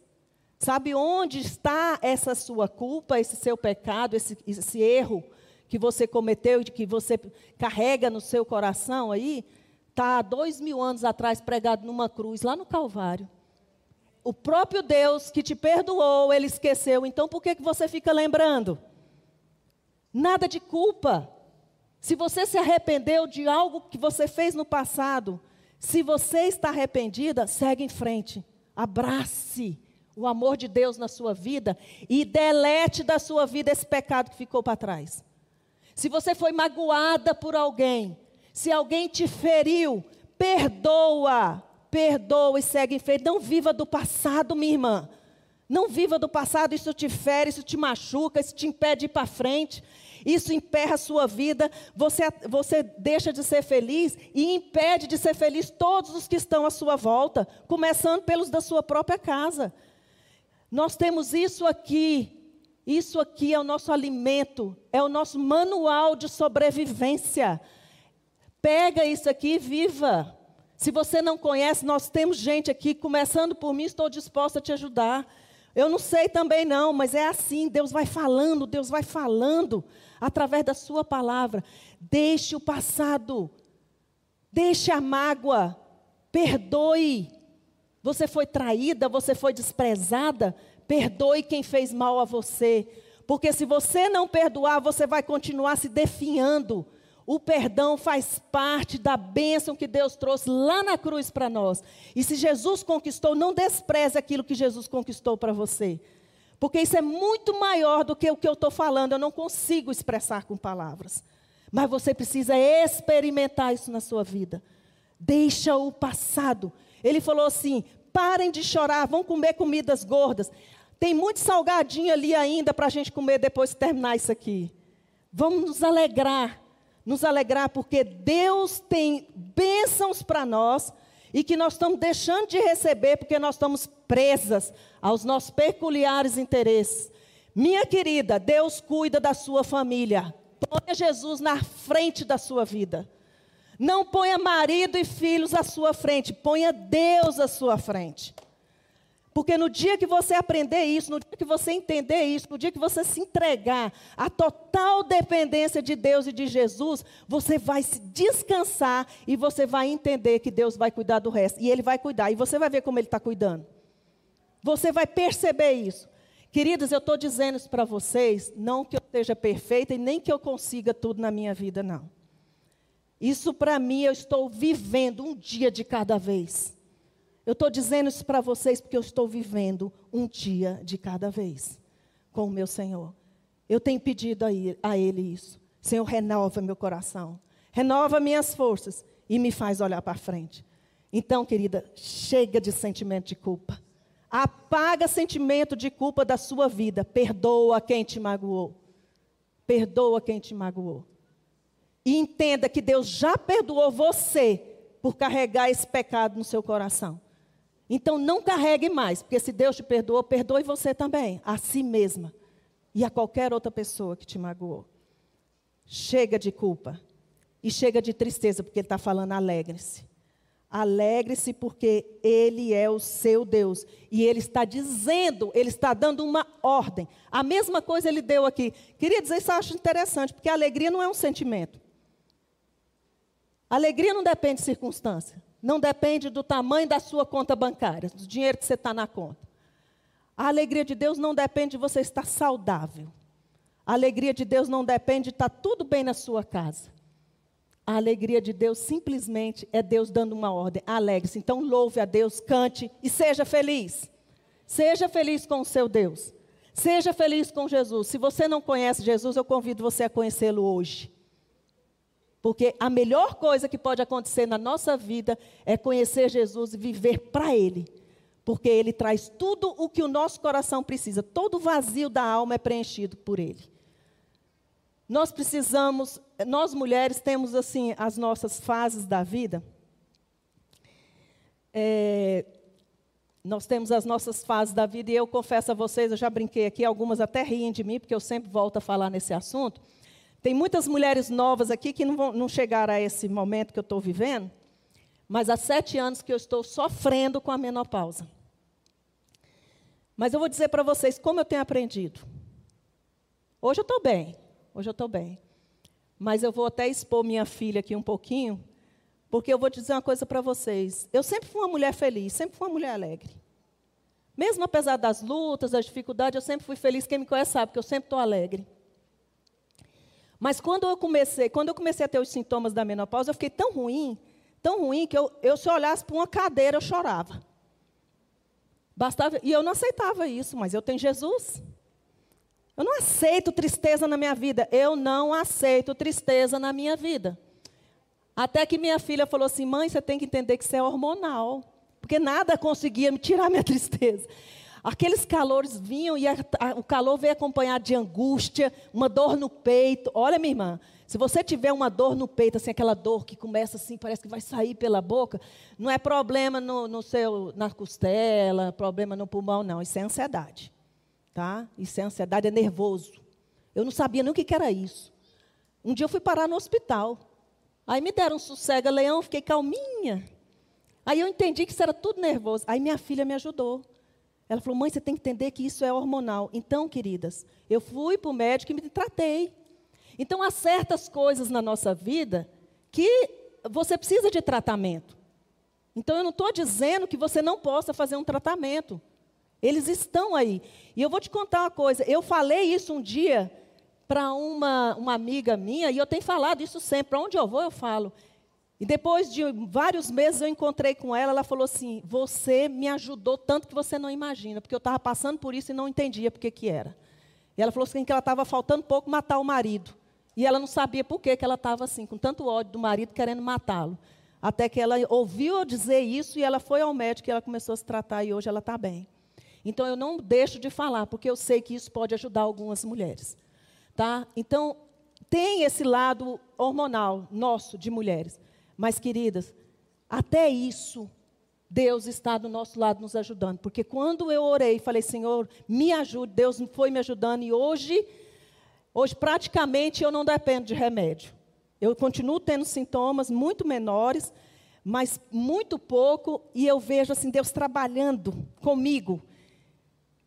A: Sabe onde está essa sua culpa, esse seu pecado, esse, esse erro que você cometeu e que você carrega no seu coração aí? Está há dois mil anos atrás pregado numa cruz, lá no Calvário o próprio Deus que te perdoou, ele esqueceu. Então por que, que você fica lembrando? Nada de culpa. Se você se arrependeu de algo que você fez no passado, se você está arrependida, segue em frente. Abrace o amor de Deus na sua vida e delete da sua vida esse pecado que ficou para trás. Se você foi magoada por alguém, se alguém te feriu, perdoa perdoa e segue em frente. Não viva do passado, minha irmã. Não viva do passado, isso te fere, isso te machuca, isso te impede de ir para frente, isso emperra a sua vida, você, você deixa de ser feliz e impede de ser feliz todos os que estão à sua volta, começando pelos da sua própria casa. Nós temos isso aqui, isso aqui é o nosso alimento, é o nosso manual de sobrevivência. Pega isso aqui e viva. Se você não conhece, nós temos gente aqui, começando por mim, estou disposta a te ajudar. Eu não sei também não, mas é assim, Deus vai falando, Deus vai falando através da sua palavra. Deixe o passado. Deixe a mágoa. Perdoe. Você foi traída, você foi desprezada, perdoe quem fez mal a você. Porque se você não perdoar, você vai continuar se definhando. O perdão faz parte da bênção que Deus trouxe lá na cruz para nós. E se Jesus conquistou, não despreze aquilo que Jesus conquistou para você. Porque isso é muito maior do que o que eu estou falando. Eu não consigo expressar com palavras. Mas você precisa experimentar isso na sua vida. Deixa o passado. Ele falou assim: parem de chorar, vão comer comidas gordas. Tem muito salgadinho ali ainda para a gente comer depois que terminar isso aqui. Vamos nos alegrar, nos alegrar porque Deus tem bênçãos para nós e que nós estamos deixando de receber porque nós estamos presas aos nossos peculiares interesses. Minha querida, Deus cuida da sua família. Ponha Jesus na frente da sua vida. Não ponha marido e filhos à sua frente, ponha Deus à sua frente. Porque no dia que você aprender isso, no dia que você entender isso, no dia que você se entregar à total dependência de Deus e de Jesus, você vai se descansar e você vai entender que Deus vai cuidar do resto. E Ele vai cuidar. E você vai ver como Ele está cuidando. Você vai perceber isso. Queridos, eu estou dizendo isso para vocês, não que eu seja perfeita e nem que eu consiga tudo na minha vida, não. Isso para mim eu estou vivendo um dia de cada vez. Eu estou dizendo isso para vocês porque eu estou vivendo um dia de cada vez com o meu Senhor. Eu tenho pedido a Ele isso. Senhor, renova meu coração, renova minhas forças e me faz olhar para frente. Então, querida, chega de sentimento de culpa. Apaga sentimento de culpa da sua vida. Perdoa quem te magoou. Perdoa quem te magoou. E entenda que Deus já perdoou você por carregar esse pecado no seu coração. Então não carregue mais, porque se Deus te perdoou, perdoe você também, a si mesma e a qualquer outra pessoa que te magoou. Chega de culpa e chega de tristeza, porque Ele está falando alegre-se. Alegre-se porque Ele é o seu Deus. E Ele está dizendo, Ele está dando uma ordem. A mesma coisa Ele deu aqui. Queria dizer isso, eu acho interessante, porque a alegria não é um sentimento. Alegria não depende de circunstância. Não depende do tamanho da sua conta bancária, do dinheiro que você está na conta. A alegria de Deus não depende de você estar saudável. A alegria de Deus não depende de estar tudo bem na sua casa. A alegria de Deus simplesmente é Deus dando uma ordem. Alegre-se. Então louve a Deus, cante e seja feliz. Seja feliz com o seu Deus. Seja feliz com Jesus. Se você não conhece Jesus, eu convido você a conhecê-lo hoje. Porque a melhor coisa que pode acontecer na nossa vida é conhecer Jesus e viver para Ele. Porque Ele traz tudo o que o nosso coração precisa. Todo vazio da alma é preenchido por Ele. Nós precisamos, nós mulheres temos assim as nossas fases da vida. É, nós temos as nossas fases da vida e eu confesso a vocês, eu já brinquei aqui, algumas até riem de mim, porque eu sempre volto a falar nesse assunto. Tem muitas mulheres novas aqui que não, vão, não chegaram a esse momento que eu estou vivendo, mas há sete anos que eu estou sofrendo com a menopausa. Mas eu vou dizer para vocês como eu tenho aprendido. Hoje eu estou bem, hoje eu estou bem. Mas eu vou até expor minha filha aqui um pouquinho, porque eu vou dizer uma coisa para vocês. Eu sempre fui uma mulher feliz, sempre fui uma mulher alegre. Mesmo apesar das lutas, das dificuldades, eu sempre fui feliz. Quem me conhece sabe que eu sempre estou alegre. Mas quando eu comecei, quando eu comecei a ter os sintomas da menopausa, eu fiquei tão ruim, tão ruim, que eu, eu se eu olhasse para uma cadeira, eu chorava. Bastava, e eu não aceitava isso, mas eu tenho Jesus. Eu não aceito tristeza na minha vida. Eu não aceito tristeza na minha vida. Até que minha filha falou assim: mãe, você tem que entender que isso é hormonal. Porque nada conseguia me tirar minha tristeza. Aqueles calores vinham e a, a, o calor veio acompanhado de angústia, uma dor no peito. Olha, minha irmã, se você tiver uma dor no peito, assim, aquela dor que começa assim, parece que vai sair pela boca, não é problema no, no seu, na costela, problema no pulmão, não. Isso é ansiedade. Tá? Isso é ansiedade, é nervoso. Eu não sabia nem o que, que era isso. Um dia eu fui parar no hospital. Aí me deram um sossega-leão, fiquei calminha. Aí eu entendi que isso era tudo nervoso. Aí minha filha me ajudou. Ela falou: mãe, você tem que entender que isso é hormonal. Então, queridas, eu fui para o médico e me tratei. Então, há certas coisas na nossa vida que você precisa de tratamento. Então, eu não estou dizendo que você não possa fazer um tratamento. Eles estão aí. E eu vou te contar uma coisa. Eu falei isso um dia para uma, uma amiga minha, e eu tenho falado isso sempre. Para onde eu vou, eu falo. E depois de vários meses eu encontrei com ela, ela falou assim: Você me ajudou tanto que você não imagina, porque eu estava passando por isso e não entendia por que, que era. E ela falou assim que ela estava faltando pouco matar o marido. E ela não sabia por que, que ela estava assim, com tanto ódio do marido, querendo matá-lo. Até que ela ouviu eu dizer isso e ela foi ao médico e ela começou a se tratar e hoje ela está bem. Então eu não deixo de falar, porque eu sei que isso pode ajudar algumas mulheres. Tá? Então, tem esse lado hormonal nosso de mulheres. Mas, queridas, até isso, Deus está do nosso lado nos ajudando. Porque quando eu orei, falei, Senhor, me ajude, Deus foi me ajudando. E hoje, hoje praticamente eu não dependo de remédio. Eu continuo tendo sintomas muito menores, mas muito pouco, e eu vejo assim Deus trabalhando comigo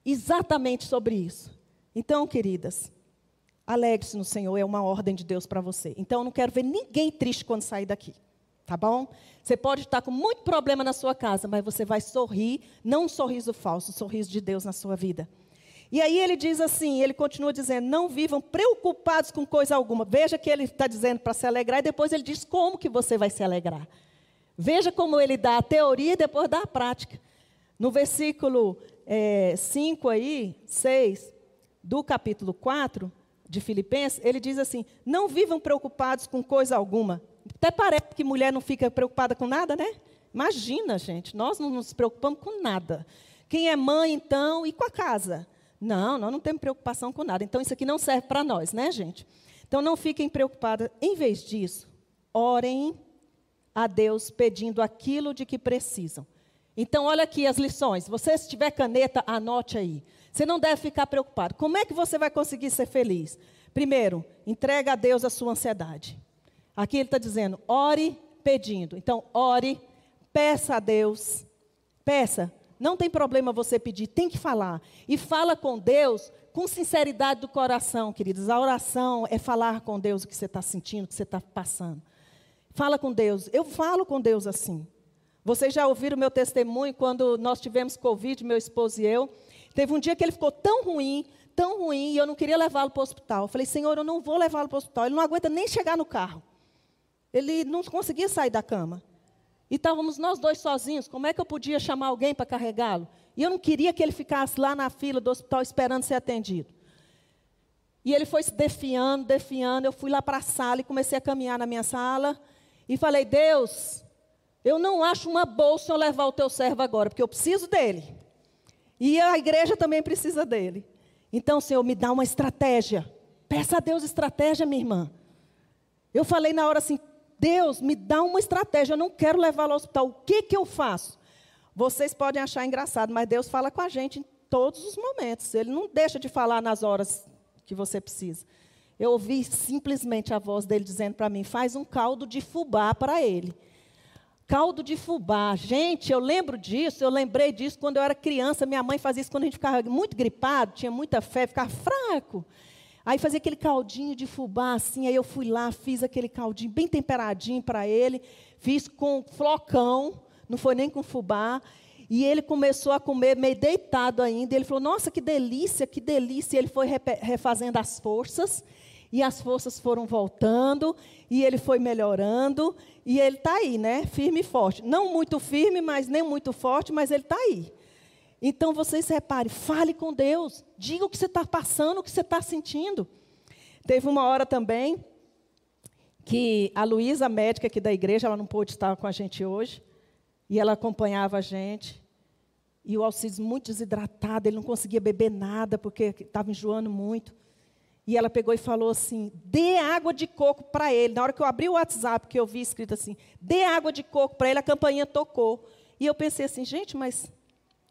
A: exatamente sobre isso. Então, queridas, alegre-se no Senhor, é uma ordem de Deus para você. Então, eu não quero ver ninguém triste quando sair daqui. Tá bom? Você pode estar com muito problema na sua casa, mas você vai sorrir, não um sorriso falso, um sorriso de Deus na sua vida. E aí ele diz assim, ele continua dizendo, não vivam preocupados com coisa alguma. Veja que ele está dizendo para se alegrar, e depois ele diz como que você vai se alegrar. Veja como ele dá a teoria e depois dá a prática. No versículo 5 é, aí, 6, do capítulo 4 de Filipenses, ele diz assim, não vivam preocupados com coisa alguma. Até parece que mulher não fica preocupada com nada, né? Imagina, gente, nós não nos preocupamos com nada. Quem é mãe, então, e com a casa? Não, nós não temos preocupação com nada. Então, isso aqui não serve para nós, né, gente? Então, não fiquem preocupadas. Em vez disso, orem a Deus pedindo aquilo de que precisam. Então, olha aqui as lições. Você, se tiver caneta, anote aí. Você não deve ficar preocupado. Como é que você vai conseguir ser feliz? Primeiro, entrega a Deus a sua ansiedade. Aqui ele está dizendo, ore pedindo. Então, ore, peça a Deus, peça. Não tem problema você pedir, tem que falar. E fala com Deus com sinceridade do coração, queridos. A oração é falar com Deus o que você está sentindo, o que você está passando. Fala com Deus. Eu falo com Deus assim. Vocês já ouviram meu testemunho quando nós tivemos Covid, meu esposo e eu. Teve um dia que ele ficou tão ruim, tão ruim, e eu não queria levá-lo para o hospital. Eu falei, Senhor, eu não vou levá-lo para o hospital. Ele não aguenta nem chegar no carro. Ele não conseguia sair da cama. E estávamos nós dois sozinhos. Como é que eu podia chamar alguém para carregá-lo? E eu não queria que ele ficasse lá na fila do hospital esperando ser atendido. E ele foi se defiando, defiando. Eu fui lá para a sala e comecei a caminhar na minha sala. E falei: Deus, eu não acho uma o Senhor levar o teu servo agora, porque eu preciso dele. E a igreja também precisa dele. Então, Senhor, me dá uma estratégia. Peça a Deus estratégia, minha irmã. Eu falei na hora assim: Deus, me dá uma estratégia, eu não quero levá-lo ao hospital. O que, que eu faço? Vocês podem achar engraçado, mas Deus fala com a gente em todos os momentos. Ele não deixa de falar nas horas que você precisa. Eu ouvi simplesmente a voz dele dizendo para mim: faz um caldo de fubá para ele. Caldo de fubá. Gente, eu lembro disso, eu lembrei disso quando eu era criança. Minha mãe fazia isso quando a gente ficava muito gripado, tinha muita febre, ficava fraco. Aí fazia aquele caldinho de fubá, assim, aí eu fui lá, fiz aquele caldinho bem temperadinho para ele, fiz com flocão, não foi nem com fubá, e ele começou a comer meio deitado ainda, e ele falou, nossa, que delícia, que delícia, e ele foi refazendo as forças, e as forças foram voltando, e ele foi melhorando, e ele está aí, né, firme e forte. Não muito firme, mas nem muito forte, mas ele está aí. Então vocês reparem, fale com Deus, diga o que você está passando, o que você está sentindo. Teve uma hora também que a Luísa, médica aqui da igreja, ela não pôde estar com a gente hoje, e ela acompanhava a gente. E o Alcides muito desidratado, ele não conseguia beber nada, porque estava enjoando muito. E ela pegou e falou assim: dê água de coco para ele. Na hora que eu abri o WhatsApp, que eu vi escrito assim: dê água de coco para ele, a campainha tocou. E eu pensei assim: gente, mas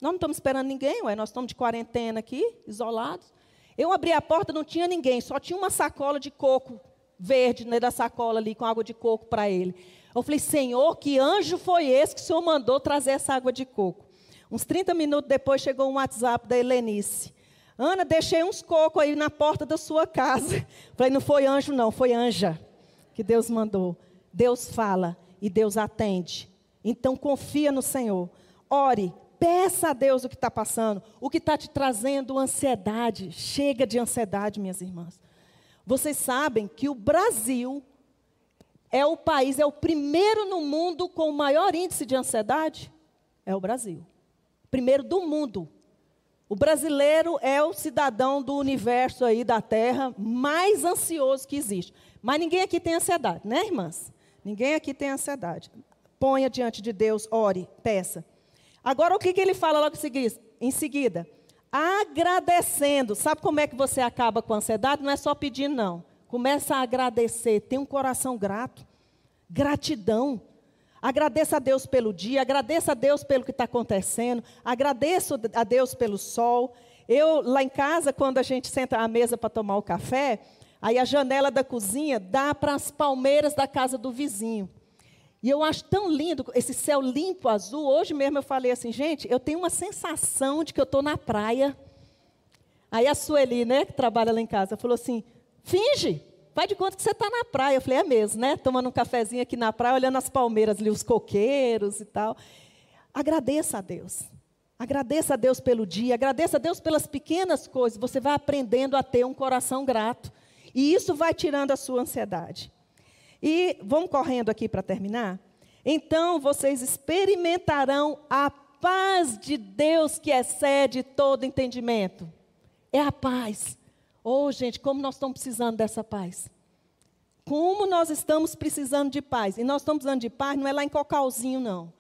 A: nós não estamos esperando ninguém, ué, nós estamos de quarentena aqui, isolados. Eu abri a porta, não tinha ninguém, só tinha uma sacola de coco verde né, da sacola ali, com água de coco para ele. Eu falei, Senhor, que anjo foi esse que o Senhor mandou trazer essa água de coco? Uns 30 minutos depois chegou um WhatsApp da Helenice. Ana, deixei uns cocos aí na porta da sua casa. Falei, não foi anjo, não, foi anja que Deus mandou. Deus fala e Deus atende. Então confia no Senhor. Ore, peça a Deus o que está passando, o que está te trazendo ansiedade. Chega de ansiedade, minhas irmãs. Vocês sabem que o Brasil é o país, é o primeiro no mundo com o maior índice de ansiedade? É o Brasil. Primeiro do mundo. O brasileiro é o cidadão do universo aí da Terra mais ansioso que existe. Mas ninguém aqui tem ansiedade, né, irmãs? Ninguém aqui tem ansiedade. Ponha diante de Deus, ore, peça. Agora o que, que ele fala logo em seguida? Agradecendo. Sabe como é que você acaba com a ansiedade? Não é só pedir, não. Começa a agradecer. Tem um coração grato. Gratidão. Agradeça a Deus pelo dia, agradeça a Deus pelo que está acontecendo, agradeço a Deus pelo sol. Eu, lá em casa, quando a gente senta à mesa para tomar o café, aí a janela da cozinha dá para as palmeiras da casa do vizinho. E eu acho tão lindo esse céu limpo, azul. Hoje mesmo eu falei assim, gente, eu tenho uma sensação de que eu estou na praia. Aí a Sueli, né, que trabalha lá em casa, falou assim: finge. Vai de conta que você está na praia. Eu falei, é mesmo, né? Tomando um cafezinho aqui na praia, olhando as palmeiras ali, os coqueiros e tal. Agradeça a Deus. Agradeça a Deus pelo dia, agradeça a Deus pelas pequenas coisas. Você vai aprendendo a ter um coração grato. E isso vai tirando a sua ansiedade. E vamos correndo aqui para terminar. Então vocês experimentarão a paz de Deus que excede todo entendimento. É a paz. Oh, gente, como nós estamos precisando dessa paz. Como nós estamos precisando de paz. E nós estamos precisando de paz, não é lá em Cocalzinho, não.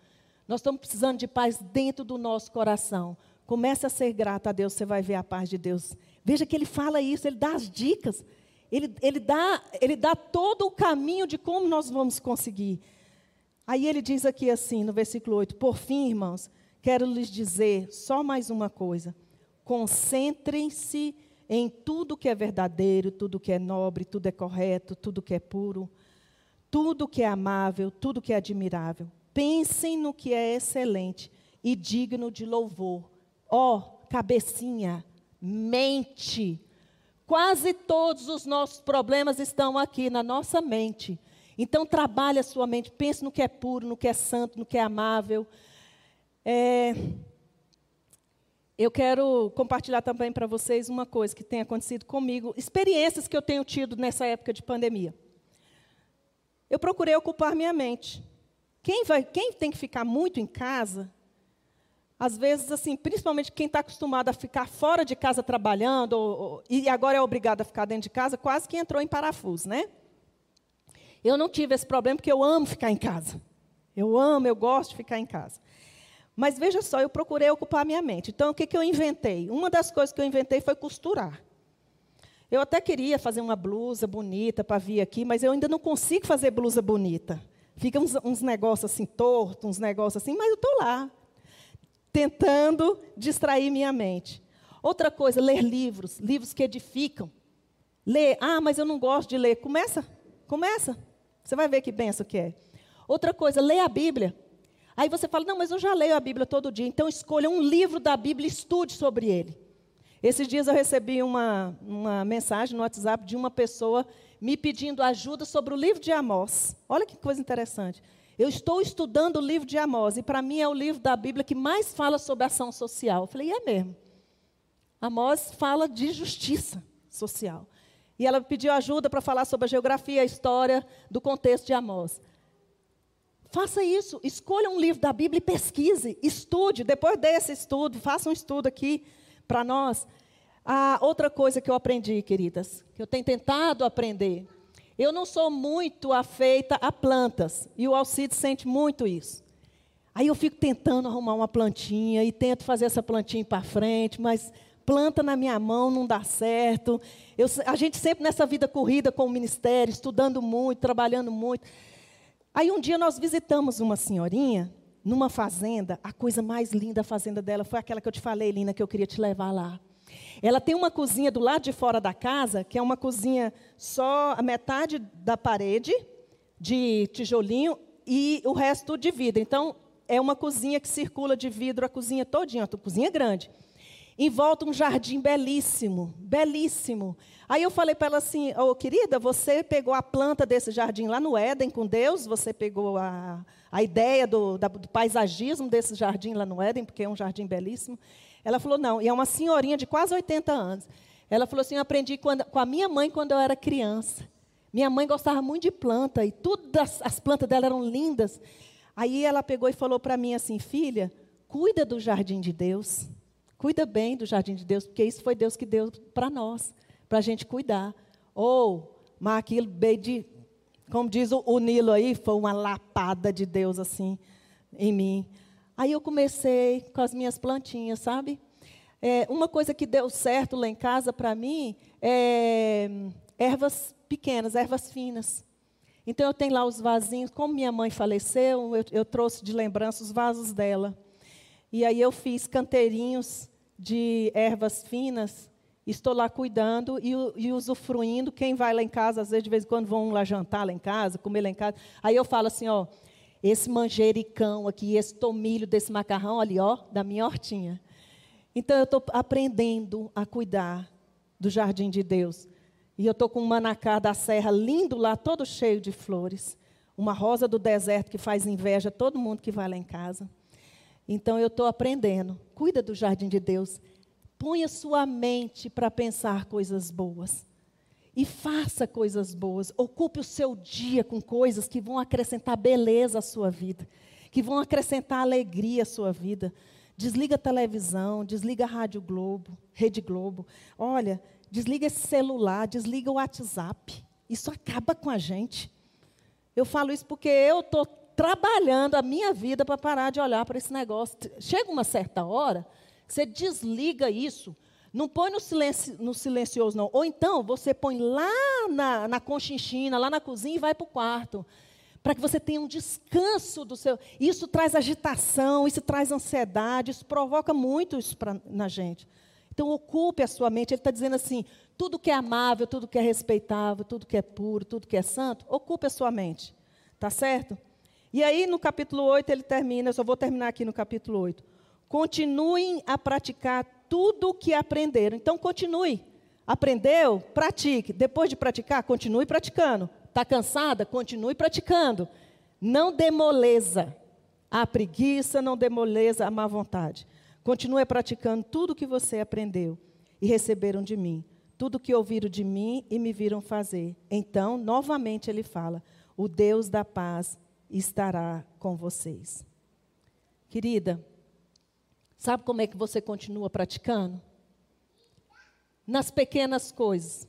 A: Nós estamos precisando de paz dentro do nosso coração. Comece a ser grato a Deus, você vai ver a paz de Deus. Veja que ele fala isso, ele dá as dicas. Ele, ele, dá, ele dá todo o caminho de como nós vamos conseguir. Aí ele diz aqui assim, no versículo 8: Por fim, irmãos, quero lhes dizer só mais uma coisa. Concentrem-se em tudo que é verdadeiro, tudo que é nobre, tudo é correto, tudo que é puro, tudo que é amável, tudo que é admirável. Pensem no que é excelente e digno de louvor. Ó, oh, cabecinha, mente. Quase todos os nossos problemas estão aqui na nossa mente. Então trabalhe a sua mente, pense no que é puro, no que é santo, no que é amável. É, eu quero compartilhar também para vocês uma coisa que tem acontecido comigo, experiências que eu tenho tido nessa época de pandemia. Eu procurei ocupar minha mente. Quem, vai, quem tem que ficar muito em casa, às vezes, assim, principalmente quem está acostumado a ficar fora de casa trabalhando, ou, ou, e agora é obrigado a ficar dentro de casa, quase que entrou em parafuso, né? Eu não tive esse problema porque eu amo ficar em casa. Eu amo, eu gosto de ficar em casa. Mas veja só, eu procurei ocupar minha mente. Então, o que, que eu inventei? Uma das coisas que eu inventei foi costurar. Eu até queria fazer uma blusa bonita para vir aqui, mas eu ainda não consigo fazer blusa bonita. Fica uns, uns negócios assim tortos, uns negócios assim, mas eu estou lá, tentando distrair minha mente. Outra coisa, ler livros, livros que edificam. Ler, ah, mas eu não gosto de ler. Começa, começa. Você vai ver que benção que é. Outra coisa, leia a Bíblia. Aí você fala, não, mas eu já leio a Bíblia todo dia, então escolha um livro da Bíblia e estude sobre ele. Esses dias eu recebi uma, uma mensagem no WhatsApp de uma pessoa me pedindo ajuda sobre o livro de Amós. Olha que coisa interessante. Eu estou estudando o livro de Amós, e para mim é o livro da Bíblia que mais fala sobre ação social. Eu falei, é mesmo. Amós fala de justiça social. E ela pediu ajuda para falar sobre a geografia, a história do contexto de Amós. Faça isso, escolha um livro da Bíblia e pesquise, estude. Depois desse estudo, faça um estudo aqui para nós. A outra coisa que eu aprendi, queridas, que eu tenho tentado aprender, eu não sou muito afeita a plantas, e o Alcide sente muito isso. Aí eu fico tentando arrumar uma plantinha e tento fazer essa plantinha para frente, mas planta na minha mão não dá certo. Eu, a gente sempre nessa vida corrida com o ministério, estudando muito, trabalhando muito. Aí um dia nós visitamos uma senhorinha numa fazenda, a coisa mais linda da fazenda dela foi aquela que eu te falei, Lina, que eu queria te levar lá. Ela tem uma cozinha do lado de fora da casa, que é uma cozinha só a metade da parede, de tijolinho, e o resto de vidro. Então, é uma cozinha que circula de vidro a cozinha todinha, a cozinha grande. Em volta um jardim belíssimo, belíssimo. Aí eu falei para ela assim, oh, querida, você pegou a planta desse jardim lá no Éden com Deus, você pegou a, a ideia do, da, do paisagismo desse jardim lá no Éden, porque é um jardim belíssimo. Ela falou, não, e é uma senhorinha de quase 80 anos. Ela falou assim, eu aprendi quando, com a minha mãe quando eu era criança. Minha mãe gostava muito de planta, e todas as plantas dela eram lindas. Aí ela pegou e falou para mim assim, filha, cuida do jardim de Deus. Cuida bem do jardim de Deus, porque isso foi Deus que deu para nós, para a gente cuidar. Ou, mas aquilo de, como diz o, o Nilo aí, foi uma lapada de Deus assim em mim. Aí eu comecei com as minhas plantinhas, sabe? É, uma coisa que deu certo lá em casa para mim é ervas pequenas, ervas finas. Então eu tenho lá os vasinhos, como minha mãe faleceu, eu, eu trouxe de lembrança os vasos dela. E aí eu fiz canteirinhos de ervas finas, estou lá cuidando e, e, usufruindo. Quem vai lá em casa, às vezes, de vez em quando vão lá jantar lá em casa, comer lá em casa. Aí eu falo assim, ó, esse manjericão aqui, esse tomilho desse macarrão ali, ó, da minha hortinha. Então eu estou aprendendo a cuidar do jardim de Deus. E eu estou com um manacá da serra lindo lá, todo cheio de flores. Uma rosa do deserto que faz inveja a todo mundo que vai lá em casa. Então eu estou aprendendo. Cuida do jardim de Deus. Ponha sua mente para pensar coisas boas. E faça coisas boas. Ocupe o seu dia com coisas que vão acrescentar beleza à sua vida, que vão acrescentar alegria à sua vida. Desliga a televisão, desliga a Rádio Globo, Rede Globo. Olha, desliga esse celular, desliga o WhatsApp. Isso acaba com a gente. Eu falo isso porque eu estou trabalhando a minha vida para parar de olhar para esse negócio. Chega uma certa hora, você desliga isso. Não põe no, silencio, no silencioso, não. Ou então, você põe lá na, na conchinchina, lá na cozinha e vai para o quarto. Para que você tenha um descanso do seu. Isso traz agitação, isso traz ansiedade, isso provoca muito isso pra, na gente. Então, ocupe a sua mente. Ele está dizendo assim: tudo que é amável, tudo que é respeitável, tudo que é puro, tudo que é santo, ocupe a sua mente. Tá certo? E aí, no capítulo 8, ele termina, eu só vou terminar aqui no capítulo 8. Continuem a praticar tudo o que aprenderam. Então, continue. Aprendeu? Pratique. Depois de praticar, continue praticando. Está cansada? Continue praticando. Não demoleza a preguiça, não demoleza a má vontade. Continue praticando tudo o que você aprendeu e receberam de mim. Tudo o que ouviram de mim e me viram fazer. Então, novamente ele fala: o Deus da paz estará com vocês. Querida, sabe como é que você continua praticando? Nas pequenas coisas.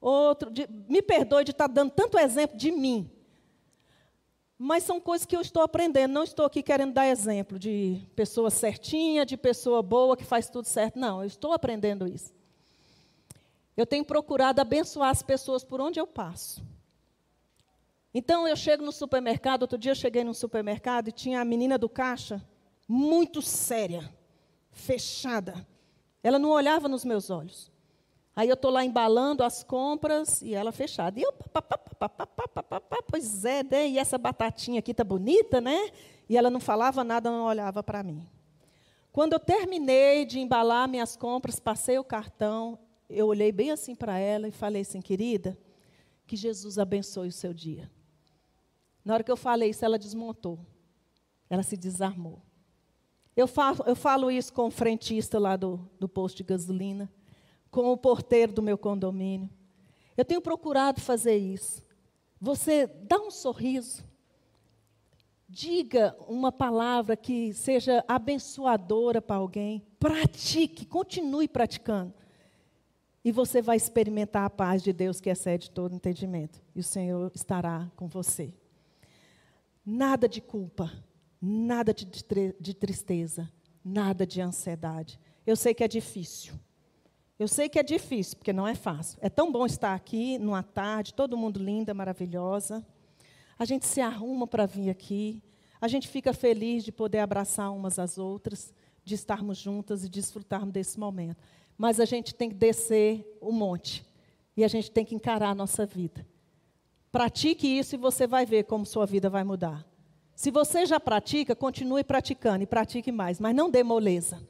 A: Outro, de, me perdoe de estar dando tanto exemplo de mim. Mas são coisas que eu estou aprendendo. Não estou aqui querendo dar exemplo de pessoa certinha, de pessoa boa que faz tudo certo. Não, eu estou aprendendo isso. Eu tenho procurado abençoar as pessoas por onde eu passo. Então eu chego no supermercado, outro dia eu cheguei no supermercado e tinha a menina do caixa, muito séria, fechada. Ela não olhava nos meus olhos. Aí eu estou lá embalando as compras e ela fechada. E eu, pois é, né? e essa batatinha aqui tá bonita, né? E ela não falava nada, não olhava para mim. Quando eu terminei de embalar minhas compras, passei o cartão, eu olhei bem assim para ela e falei assim, querida, que Jesus abençoe o seu dia. Na hora que eu falei isso, ela desmontou. Ela se desarmou. Eu falo, eu falo isso com o frentista lá do, do posto de gasolina, com o porteiro do meu condomínio. Eu tenho procurado fazer isso. Você dá um sorriso, diga uma palavra que seja abençoadora para alguém, pratique, continue praticando. E você vai experimentar a paz de Deus que excede todo entendimento. E o Senhor estará com você. Nada de culpa, nada de, de tristeza, nada de ansiedade. Eu sei que é difícil. Eu sei que é difícil, porque não é fácil. É tão bom estar aqui numa tarde, todo mundo linda, maravilhosa. A gente se arruma para vir aqui. A gente fica feliz de poder abraçar umas às outras, de estarmos juntas e desfrutarmos desse momento. Mas a gente tem que descer o monte. E a gente tem que encarar a nossa vida. Pratique isso e você vai ver como sua vida vai mudar. Se você já pratica, continue praticando e pratique mais, mas não dê moleza.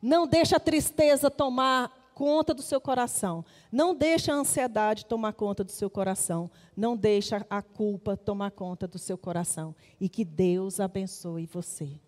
A: Não deixe a tristeza tomar conta do seu coração. Não deixe a ansiedade tomar conta do seu coração. Não deixe a culpa tomar conta do seu coração. E que Deus abençoe você.